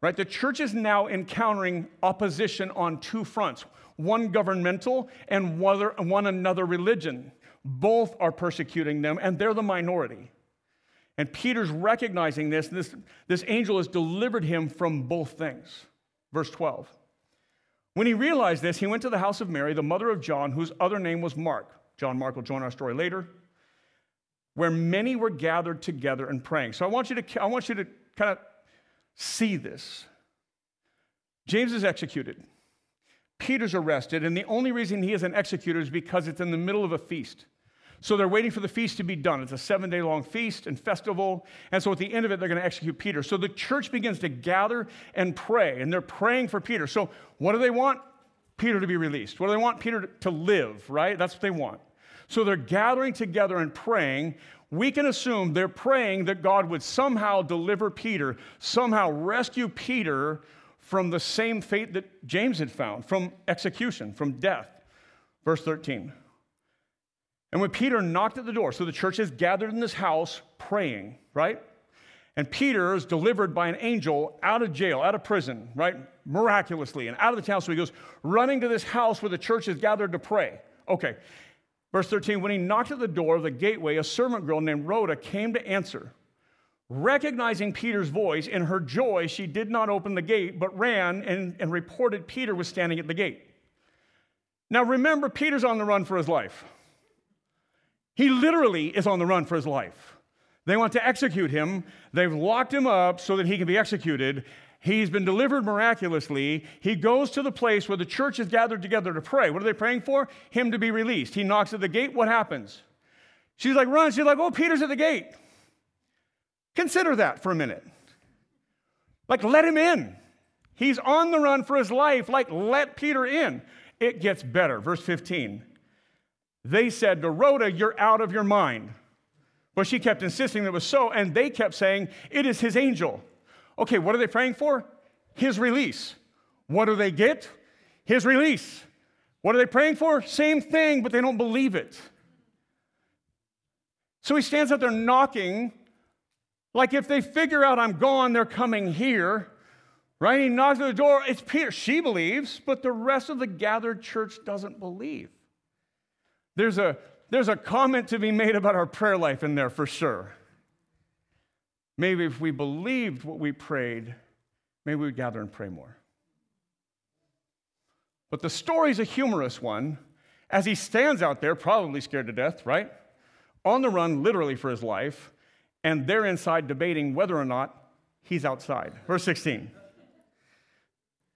Speaker 1: Right? The church is now encountering opposition on two fronts one governmental and one another religion. Both are persecuting them, and they're the minority. And Peter's recognizing this, this, this angel has delivered him from both things. Verse 12. When he realized this, he went to the house of Mary, the mother of John, whose other name was Mark. John Mark will join our story later, where many were gathered together and praying. So I want you to, I want you to kind of see this. James is executed. Peter's arrested, and the only reason he isn't executed is because it's in the middle of a feast. So they're waiting for the feast to be done. It's a seven day long feast and festival. And so at the end of it, they're going to execute Peter. So the church begins to gather and pray, and they're praying for Peter. So what do they want? Peter to be released. What do they want? Peter to live, right? That's what they want. So they're gathering together and praying we can assume they're praying that God would somehow deliver Peter, somehow rescue Peter from the same fate that James had found, from execution, from death. Verse 13. And when Peter knocked at the door, so the church is gathered in this house praying, right? And Peter is delivered by an angel out of jail, out of prison, right? Miraculously, and out of the town. So he goes running to this house where the church is gathered to pray. Okay. Verse 13 When he knocked at the door of the gateway, a servant girl named Rhoda came to answer. Recognizing Peter's voice, in her joy, she did not open the gate, but ran and, and reported Peter was standing at the gate. Now remember, Peter's on the run for his life. He literally is on the run for his life. They want to execute him. They've locked him up so that he can be executed. He's been delivered miraculously. He goes to the place where the church is gathered together to pray. What are they praying for? Him to be released. He knocks at the gate. What happens? She's like, run. She's like, oh, Peter's at the gate. Consider that for a minute. Like, let him in. He's on the run for his life. Like, let Peter in. It gets better. Verse 15. They said to Rhoda, You're out of your mind. But she kept insisting that it was so, and they kept saying, It is his angel. Okay, what are they praying for? His release. What do they get? His release. What are they praying for? Same thing, but they don't believe it. So he stands up there knocking, like if they figure out I'm gone, they're coming here. Right? He knocks at the door. It's Peter. She believes, but the rest of the gathered church doesn't believe. There's a there's a comment to be made about our prayer life in there for sure. Maybe if we believed what we prayed, maybe we'd gather and pray more. But the story's a humorous one as he stands out there, probably scared to death, right? On the run, literally for his life, and they're inside debating whether or not he's outside. Verse 16.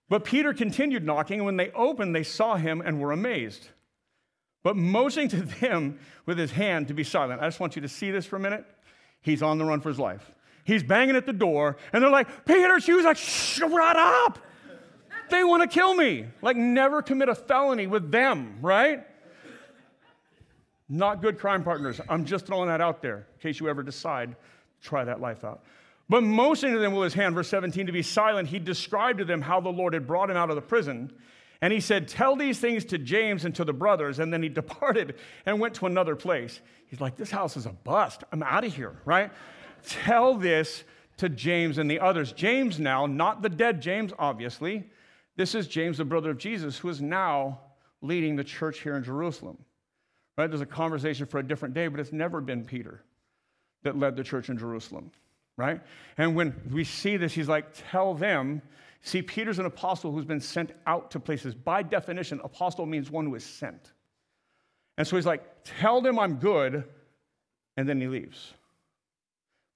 Speaker 1: But Peter continued knocking, and when they opened, they saw him and were amazed but motioning to them with his hand to be silent. I just want you to see this for a minute. He's on the run for his life. He's banging at the door, and they're like, Peter, she was like, shut up. They want to kill me. Like, never commit a felony with them, right? Not good crime partners. I'm just throwing that out there in case you ever decide to try that life out. But motioning to them with his hand, verse 17, to be silent, he described to them how the Lord had brought him out of the prison and he said, Tell these things to James and to the brothers. And then he departed and went to another place. He's like, This house is a bust. I'm out of here, right? Tell this to James and the others. James, now, not the dead James, obviously. This is James, the brother of Jesus, who is now leading the church here in Jerusalem. Right? There's a conversation for a different day, but it's never been Peter that led the church in Jerusalem, right? And when we see this, he's like, Tell them See, Peter's an apostle who's been sent out to places. By definition, apostle means one who is sent. And so he's like, Tell them I'm good, and then he leaves.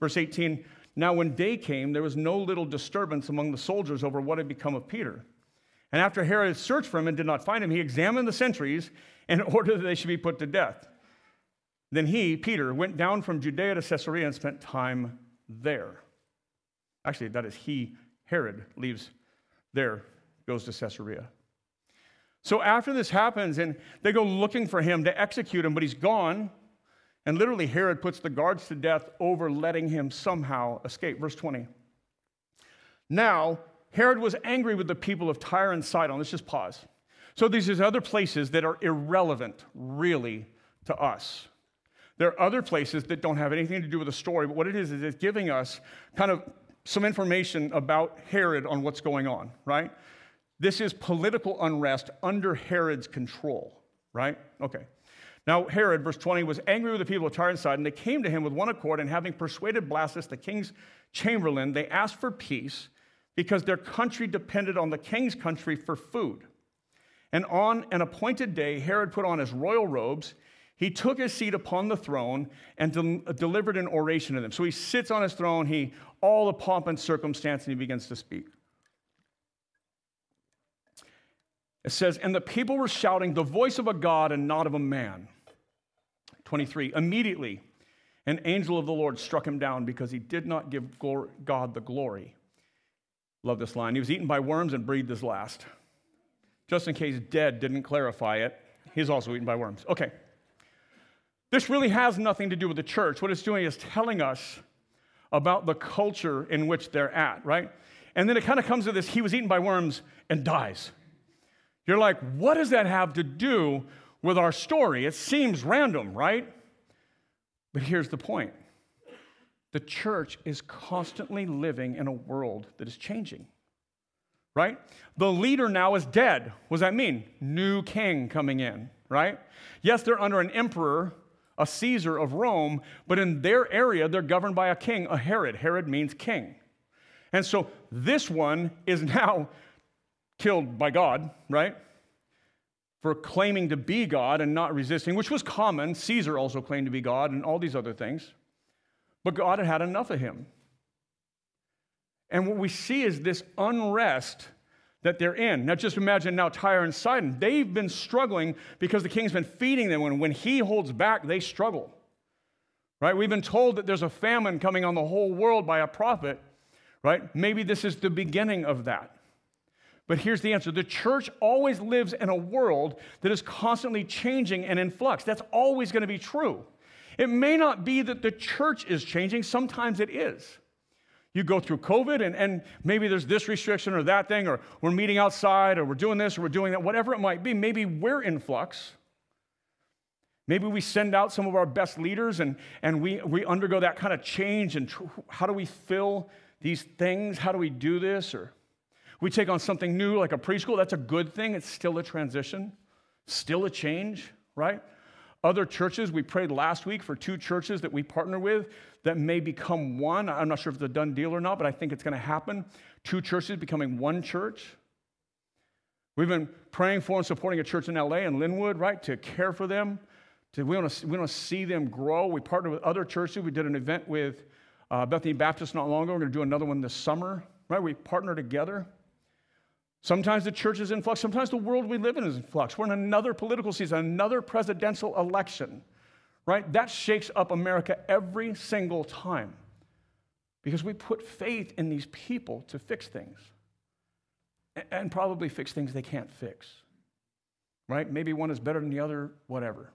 Speaker 1: Verse 18 Now, when day came, there was no little disturbance among the soldiers over what had become of Peter. And after Herod searched for him and did not find him, he examined the sentries and ordered that they should be put to death. Then he, Peter, went down from Judea to Caesarea and spent time there. Actually, that is he, Herod, leaves there, goes to Caesarea. So after this happens, and they go looking for him to execute him, but he's gone. And literally, Herod puts the guards to death over letting him somehow escape. Verse 20. Now, Herod was angry with the people of Tyre and Sidon. Let's just pause. So, these are other places that are irrelevant, really, to us. There are other places that don't have anything to do with the story, but what it is, is it's giving us kind of some information about Herod on what's going on, right? This is political unrest under Herod's control, right? Okay. Now, Herod, verse 20, was angry with the people of Tyre and Sidon. They came to him with one accord, and having persuaded Blastus, the king's chamberlain, they asked for peace because their country depended on the king's country for food. And on an appointed day, Herod put on his royal robes he took his seat upon the throne and de- delivered an oration to them. So he sits on his throne, he all the pomp and circumstance, and he begins to speak. It says, And the people were shouting, the voice of a God and not of a man. 23. Immediately, an angel of the Lord struck him down because he did not give God the glory. Love this line. He was eaten by worms and breathed his last. Just in case dead didn't clarify it, he's also eaten by worms. Okay. This really has nothing to do with the church. What it's doing is telling us about the culture in which they're at, right? And then it kind of comes to this he was eaten by worms and dies. You're like, what does that have to do with our story? It seems random, right? But here's the point the church is constantly living in a world that is changing. Right? The leader now is dead. What does that mean? New king coming in, right? Yes, they're under an emperor, a Caesar of Rome, but in their area, they're governed by a king, a Herod. Herod means king. And so this one is now killed by God, right? For claiming to be God and not resisting, which was common. Caesar also claimed to be God and all these other things. But God had had enough of him. And what we see is this unrest that they're in. Now, just imagine now Tyre and Sidon. They've been struggling because the king's been feeding them. And when he holds back, they struggle. Right? We've been told that there's a famine coming on the whole world by a prophet. Right? Maybe this is the beginning of that. But here's the answer the church always lives in a world that is constantly changing and in flux. That's always going to be true. It may not be that the church is changing, sometimes it is. You go through COVID, and, and maybe there's this restriction or that thing, or we're meeting outside, or we're doing this, or we're doing that, whatever it might be. Maybe we're in flux. Maybe we send out some of our best leaders and, and we, we undergo that kind of change. And tr- how do we fill these things? How do we do this? Or we take on something new like a preschool. That's a good thing. It's still a transition, still a change, right? Other churches, we prayed last week for two churches that we partner with that may become one. I'm not sure if it's a done deal or not, but I think it's going to happen. Two churches becoming one church. We've been praying for and supporting a church in LA and Lynwood, right, to care for them. To, we, want to, we want to see them grow. We partner with other churches. We did an event with uh, Bethany Baptist not long ago. We're going to do another one this summer, right? We partner together. Sometimes the church is in flux. Sometimes the world we live in is in flux. We're in another political season, another presidential election, right? That shakes up America every single time because we put faith in these people to fix things and probably fix things they can't fix, right? Maybe one is better than the other, whatever.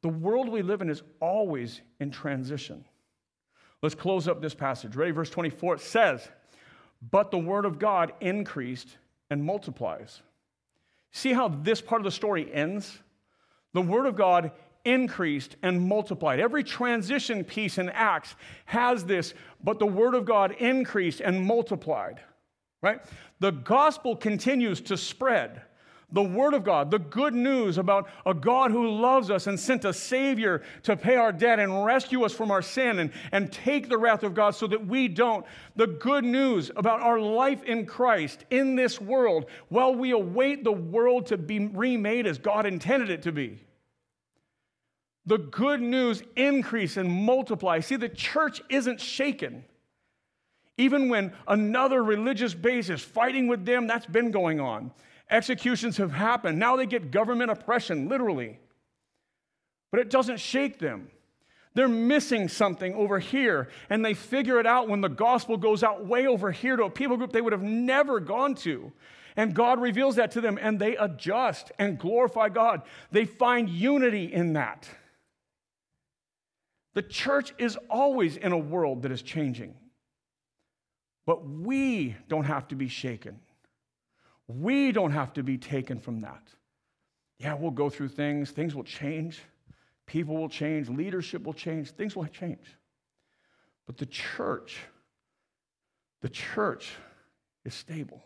Speaker 1: The world we live in is always in transition. Let's close up this passage. Ready? Verse 24 it says, but the word of God increased and multiplies. See how this part of the story ends? The word of God increased and multiplied. Every transition piece in Acts has this, but the word of God increased and multiplied, right? The gospel continues to spread the Word of God, the good news about a God who loves us and sent a Savior to pay our debt and rescue us from our sin and, and take the wrath of God so that we don't. The good news about our life in Christ in this world while we await the world to be remade as God intended it to be. The good news increase and multiply. See, the church isn't shaken. Even when another religious base is fighting with them, that's been going on. Executions have happened. Now they get government oppression, literally. But it doesn't shake them. They're missing something over here, and they figure it out when the gospel goes out way over here to a people group they would have never gone to. And God reveals that to them, and they adjust and glorify God. They find unity in that. The church is always in a world that is changing, but we don't have to be shaken. We don't have to be taken from that. Yeah, we'll go through things, things will change, people will change, leadership will change, things will change. But the church, the church is stable.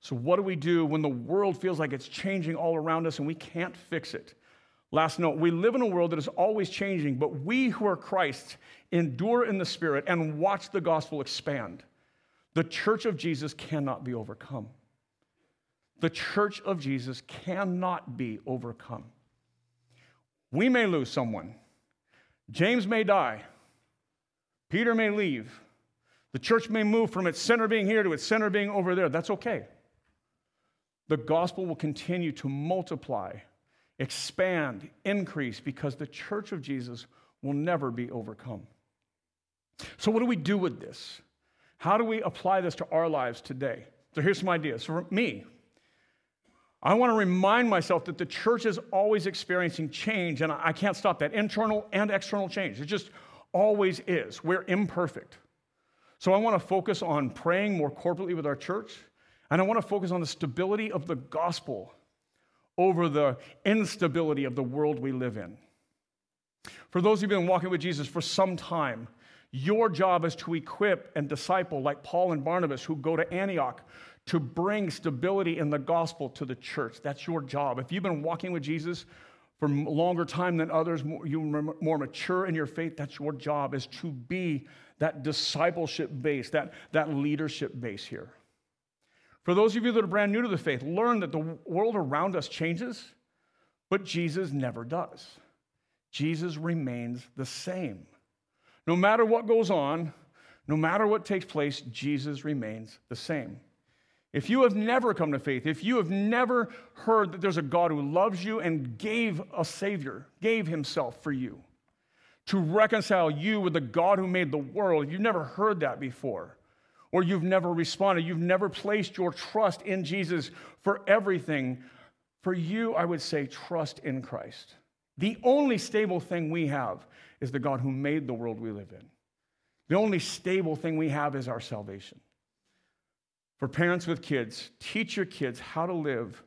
Speaker 1: So, what do we do when the world feels like it's changing all around us and we can't fix it? Last note we live in a world that is always changing, but we who are Christ endure in the Spirit and watch the gospel expand. The church of Jesus cannot be overcome the church of Jesus cannot be overcome. We may lose someone. James may die. Peter may leave. The church may move from its center being here to its center being over there. That's okay. The gospel will continue to multiply, expand, increase because the church of Jesus will never be overcome. So, what do we do with this? How do we apply this to our lives today? So, here's some ideas. For me, I want to remind myself that the church is always experiencing change, and I can't stop that internal and external change. It just always is. We're imperfect. So I want to focus on praying more corporately with our church, and I want to focus on the stability of the gospel over the instability of the world we live in. For those who've been walking with Jesus for some time, your job is to equip and disciple, like Paul and Barnabas, who go to Antioch to bring stability in the gospel to the church. That's your job. If you've been walking with Jesus for longer time than others, you're more mature in your faith, that's your job, is to be that discipleship base, that, that leadership base here. For those of you that are brand new to the faith, learn that the world around us changes, but Jesus never does. Jesus remains the same. No matter what goes on, no matter what takes place, Jesus remains the same. If you have never come to faith, if you have never heard that there's a God who loves you and gave a Savior, gave Himself for you to reconcile you with the God who made the world, you've never heard that before, or you've never responded, you've never placed your trust in Jesus for everything, for you, I would say, trust in Christ. The only stable thing we have is the God who made the world we live in. The only stable thing we have is our salvation. For parents with kids, teach your kids how to live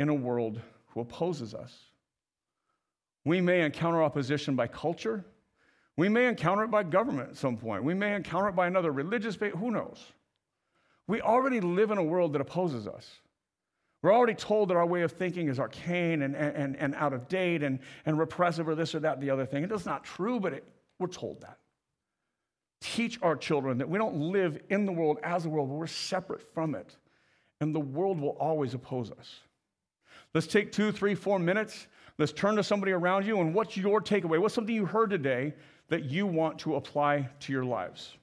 Speaker 1: in a world who opposes us. We may encounter opposition by culture. We may encounter it by government at some point. We may encounter it by another religious faith. Who knows? We already live in a world that opposes us. We're already told that our way of thinking is arcane and, and, and out of date and, and repressive or this or that, and the other thing. It's not true, but it, we're told that. Teach our children that we don't live in the world as the world, but we're separate from it. And the world will always oppose us. Let's take two, three, four minutes. Let's turn to somebody around you and what's your takeaway? What's something you heard today that you want to apply to your lives?